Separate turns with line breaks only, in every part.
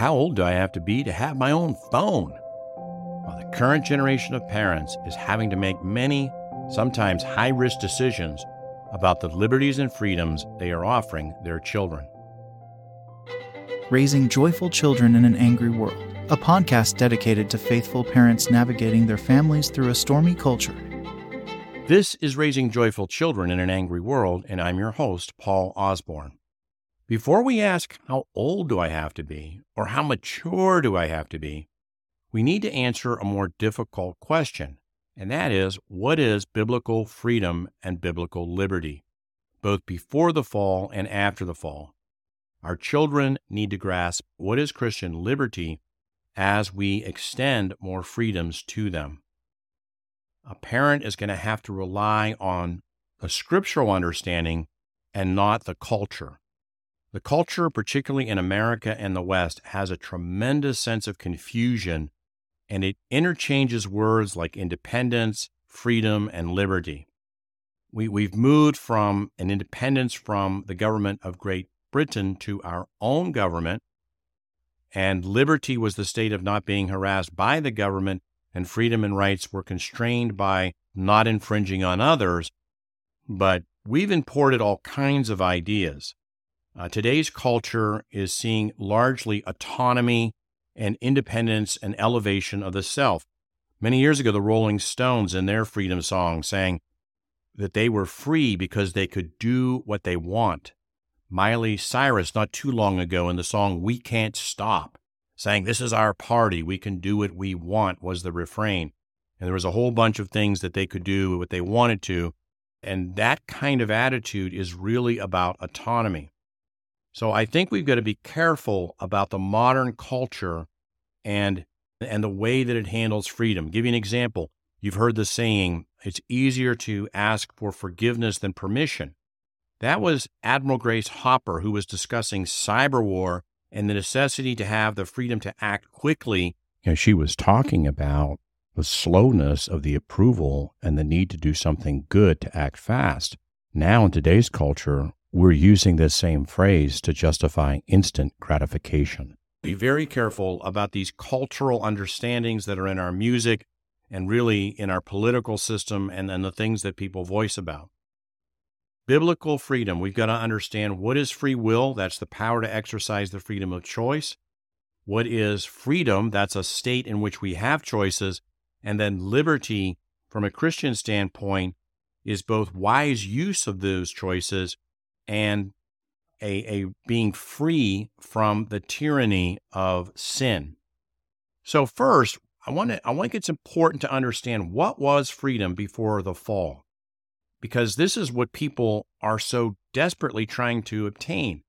How old do I have to be to have my own phone? Well, the current generation of parents is having to make many, sometimes high risk decisions about the liberties and freedoms they are offering their children.
Raising Joyful Children in an Angry World, a podcast dedicated to faithful parents navigating their families through a stormy culture.
This is Raising Joyful Children in an Angry World, and I'm your host, Paul Osborne. Before we ask, how old do I have to be, or how mature do I have to be, we need to answer a more difficult question and that is what is biblical freedom and biblical liberty, both before the fall and after the fall? Our children need to grasp what is Christian liberty as we extend more freedoms to them. A parent is going to have to rely on a scriptural understanding and not the culture. The culture, particularly in America and the West, has a tremendous sense of confusion and it interchanges words like independence, freedom, and liberty. We, we've moved from an independence from the government of Great Britain to our own government, and liberty was the state of not being harassed by the government, and freedom and rights were constrained by not infringing on others. But we've imported all kinds of ideas. Uh, today's culture is seeing largely autonomy and independence and elevation of the self. Many years ago, the Rolling Stones, in their freedom song, sang that they were free because they could do what they want. Miley Cyrus, not too long ago, in the song We Can't Stop, saying, This is our party, we can do what we want, was the refrain. And there was a whole bunch of things that they could do what they wanted to. And that kind of attitude is really about autonomy. So I think we've got to be careful about the modern culture and and the way that it handles freedom. Give you an example. You've heard the saying, it's easier to ask for forgiveness than permission. That was Admiral Grace Hopper who was discussing cyber war and the necessity to have the freedom to act quickly. And she was talking about the slowness of the approval and the need to do something good to act fast. Now, in today's culture, we're using this same phrase to justify instant gratification. Be very careful about these cultural understandings that are in our music and really in our political system and then the things that people voice about. Biblical freedom, we've got to understand what is free will? That's the power to exercise the freedom of choice. What is freedom? That's a state in which we have choices. And then liberty, from a Christian standpoint, is both wise use of those choices and a, a being free from the tyranny of sin. So first, I want to I think it's important to understand what was freedom before the fall. Because this is what people are so desperately trying to obtain.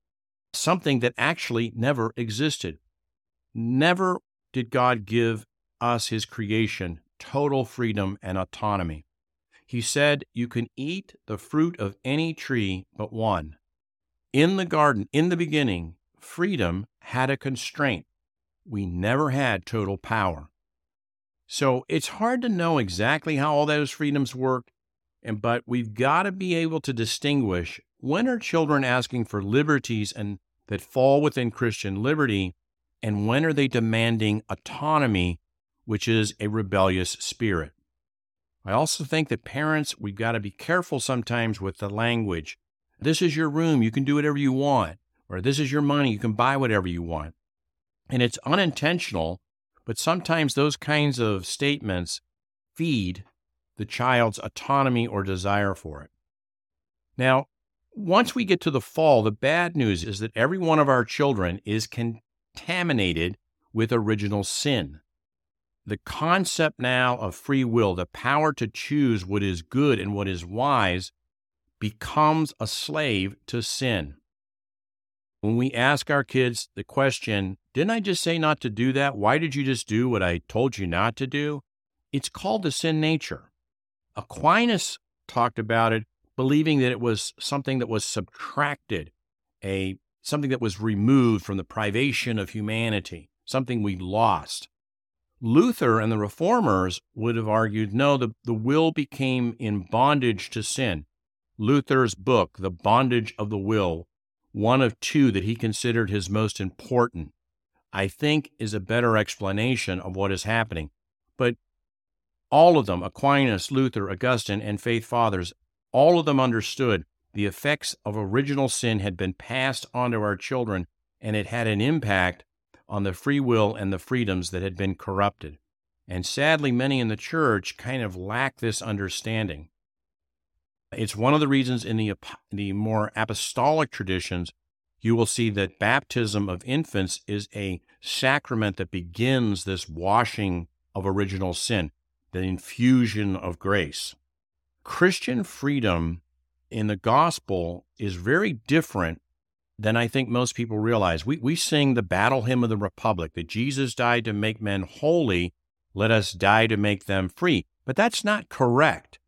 Something that actually never existed. Never did God give us his creation total freedom and autonomy. He said, You can eat the fruit of any tree but one. In the garden, in the beginning, freedom had a constraint. We never had total power. So it's hard to know exactly how all those freedoms work, and but we've got to be able to distinguish when are children asking for liberties and that fall within Christian liberty, and when are they demanding autonomy, which is a rebellious spirit. I also think that parents, we've got to be careful sometimes with the language. This is your room, you can do whatever you want. Or this is your money, you can buy whatever you want. And it's unintentional, but sometimes those kinds of statements feed the child's autonomy or desire for it. Now, once we get to the fall, the bad news is that every one of our children is contaminated with original sin the concept now of free will, the power to choose what is good and what is wise, becomes a slave to sin. When we ask our kids the question, Didn't I just say not to do that? Why did you just do what I told you not to do? It's called the sin nature. Aquinas talked about it, believing that it was something that was subtracted, a something that was removed from the privation of humanity, something we lost. Luther and the reformers would have argued no, the, the will became in bondage to sin. Luther's book, The Bondage of the Will, one of two that he considered his most important, I think is a better explanation of what is happening. But all of them, Aquinas, Luther, Augustine, and faith fathers, all of them understood the effects of original sin had been passed on to our children, and it had an impact on the free will and the freedoms that had been corrupted. And sadly, many in the church kind of lack this understanding. It's one of the reasons in the, the more apostolic traditions, you will see that baptism of infants is a sacrament that begins this washing of original sin, the infusion of grace. Christian freedom in the gospel is very different than I think most people realize. We, we sing the battle hymn of the Republic that Jesus died to make men holy, let us die to make them free. But that's not correct.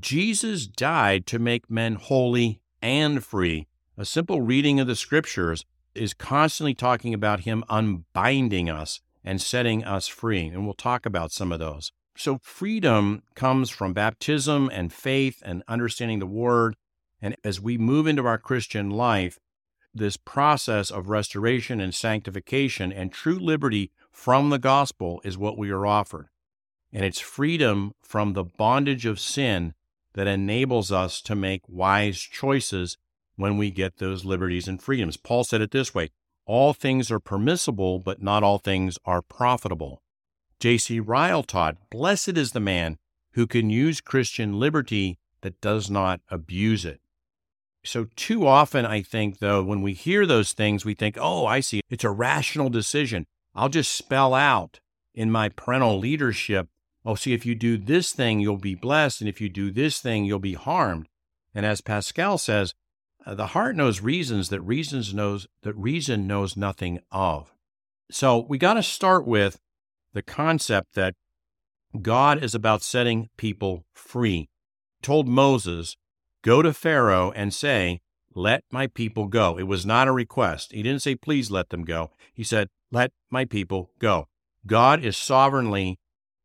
Jesus died to make men holy and free. A simple reading of the scriptures is constantly talking about him unbinding us and setting us free. And we'll talk about some of those. So, freedom comes from baptism and faith and understanding the word. And as we move into our Christian life, this process of restoration and sanctification and true liberty from the gospel is what we are offered. And it's freedom from the bondage of sin that enables us to make wise choices when we get those liberties and freedoms. Paul said it this way all things are permissible, but not all things are profitable. J.C. Ryle taught, Blessed is the man who can use Christian liberty that does not abuse it. So, too often, I think, though, when we hear those things, we think, oh, I see, it's a rational decision. I'll just spell out in my parental leadership, oh, see, if you do this thing, you'll be blessed. And if you do this thing, you'll be harmed. And as Pascal says, uh, the heart knows reasons that reasons knows that reason knows nothing of. So we got to start with the concept that God is about setting people free. Told Moses, Go to Pharaoh and say, Let my people go. It was not a request. He didn't say, Please let them go. He said, Let my people go. God is sovereignly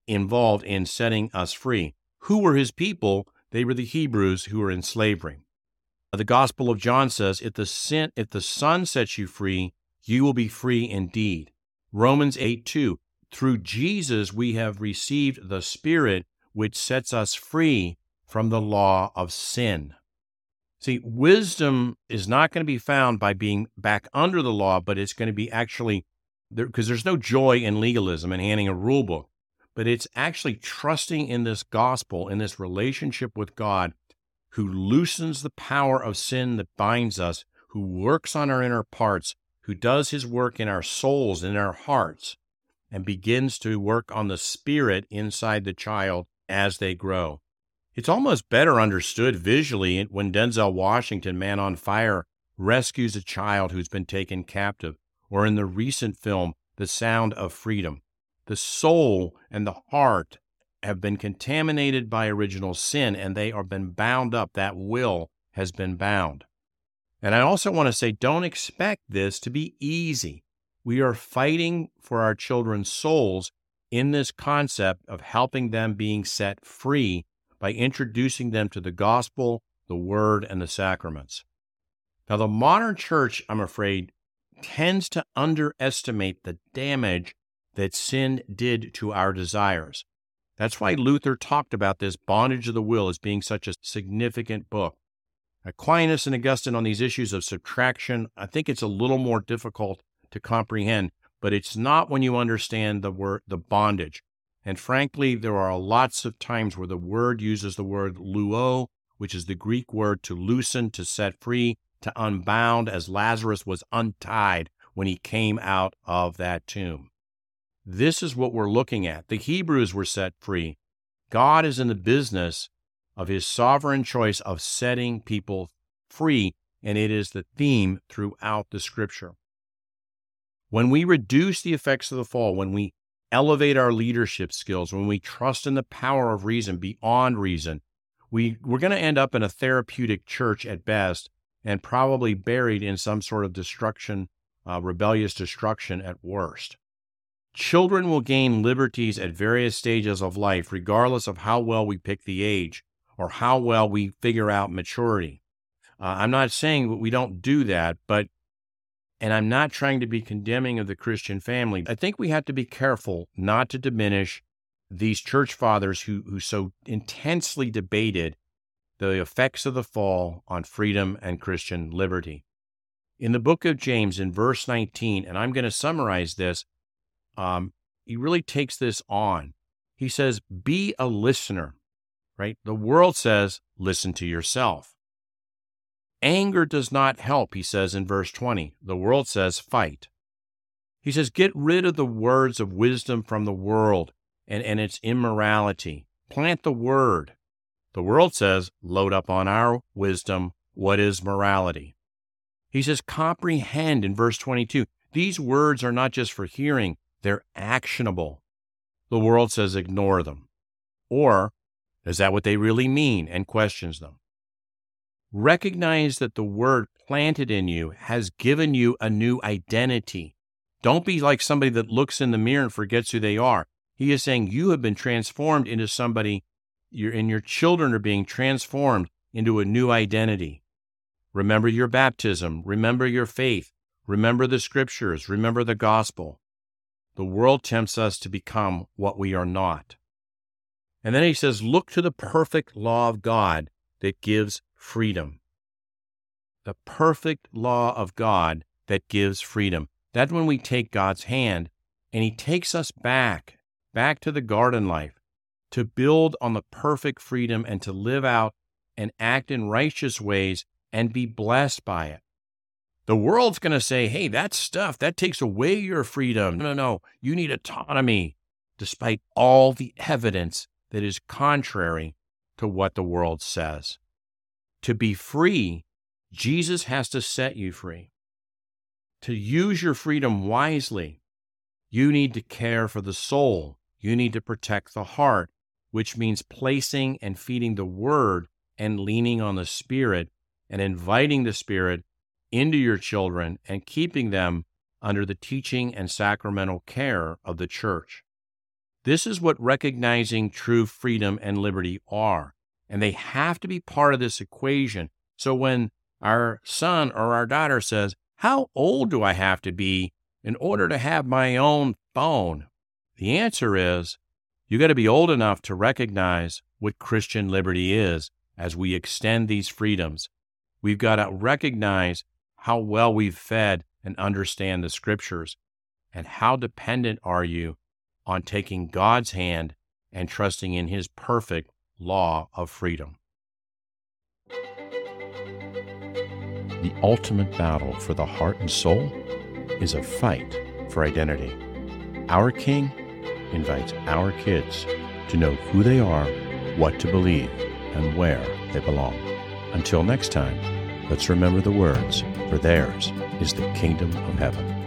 involved in setting us free. Who were his people? They were the Hebrews who were in slavery. Uh, the Gospel of John says, if the, sin, if the Son sets you free, you will be free indeed. Romans 8 2. Through Jesus, we have received the Spirit which sets us free from the law of sin. See, wisdom is not going to be found by being back under the law, but it's going to be actually because there, there's no joy in legalism and handing a rule book, but it's actually trusting in this gospel, in this relationship with God, who loosens the power of sin that binds us, who works on our inner parts, who does his work in our souls, in our hearts, and begins to work on the spirit inside the child as they grow. It's almost better understood visually when Denzel Washington, Man on Fire, rescues a child who's been taken captive, or in the recent film, The Sound of Freedom. The soul and the heart have been contaminated by original sin and they are been bound up. That will has been bound. And I also want to say don't expect this to be easy. We are fighting for our children's souls in this concept of helping them being set free by introducing them to the gospel, the word, and the sacraments. Now, the modern church, I'm afraid, tends to underestimate the damage that sin did to our desires. That's why Luther talked about this bondage of the will as being such a significant book. Aquinas and Augustine on these issues of subtraction, I think it's a little more difficult to comprehend, but it's not when you understand the word the bondage. And frankly, there are lots of times where the word uses the word luo, which is the Greek word to loosen, to set free, to unbound, as Lazarus was untied when he came out of that tomb. This is what we're looking at. The Hebrews were set free. God is in the business of his sovereign choice of setting people free, and it is the theme throughout the scripture. When we reduce the effects of the fall, when we elevate our leadership skills, when we trust in the power of reason beyond reason, we, we're going to end up in a therapeutic church at best and probably buried in some sort of destruction, uh, rebellious destruction at worst. Children will gain liberties at various stages of life, regardless of how well we pick the age or how well we figure out maturity. Uh, I'm not saying we don't do that, but And I'm not trying to be condemning of the Christian family. I think we have to be careful not to diminish these church fathers who, who so intensely debated the effects of the fall on freedom and Christian liberty. In the book of James, in verse 19, and I'm going to summarize this, um, he really takes this on. He says, Be a listener, right? The world says, Listen to yourself. Anger does not help, he says in verse 20. The world says, fight. He says, get rid of the words of wisdom from the world and, and its immorality. Plant the word. The world says, load up on our wisdom. What is morality? He says, comprehend in verse 22. These words are not just for hearing, they're actionable. The world says, ignore them. Or, is that what they really mean? And questions them. Recognize that the word planted in you has given you a new identity. Don't be like somebody that looks in the mirror and forgets who they are. He is saying you have been transformed into somebody, and your children are being transformed into a new identity. Remember your baptism. Remember your faith. Remember the scriptures. Remember the gospel. The world tempts us to become what we are not. And then he says, Look to the perfect law of God that gives freedom. The perfect law of God that gives freedom. That's when we take God's hand and He takes us back, back to the garden life, to build on the perfect freedom and to live out and act in righteous ways and be blessed by it. The world's going to say, hey, that stuff, that takes away your freedom. No, no, no. You need autonomy, despite all the evidence that is contrary to what the world says. To be free, Jesus has to set you free. To use your freedom wisely, you need to care for the soul. You need to protect the heart, which means placing and feeding the word and leaning on the Spirit and inviting the Spirit into your children and keeping them under the teaching and sacramental care of the church. This is what recognizing true freedom and liberty are and they have to be part of this equation. So when our son or our daughter says, How old do I have to be in order to have my own phone? The answer is, You got to be old enough to recognize what Christian liberty is as we extend these freedoms. We've got to recognize how well we've fed and understand the scriptures. And how dependent are you on taking God's hand and trusting in His perfect law of freedom. The ultimate battle for the heart and soul is a fight for identity. Our King invites our kids to know who they are, what to believe, and where they belong. Until next time, let's remember the words, for theirs is the kingdom of heaven.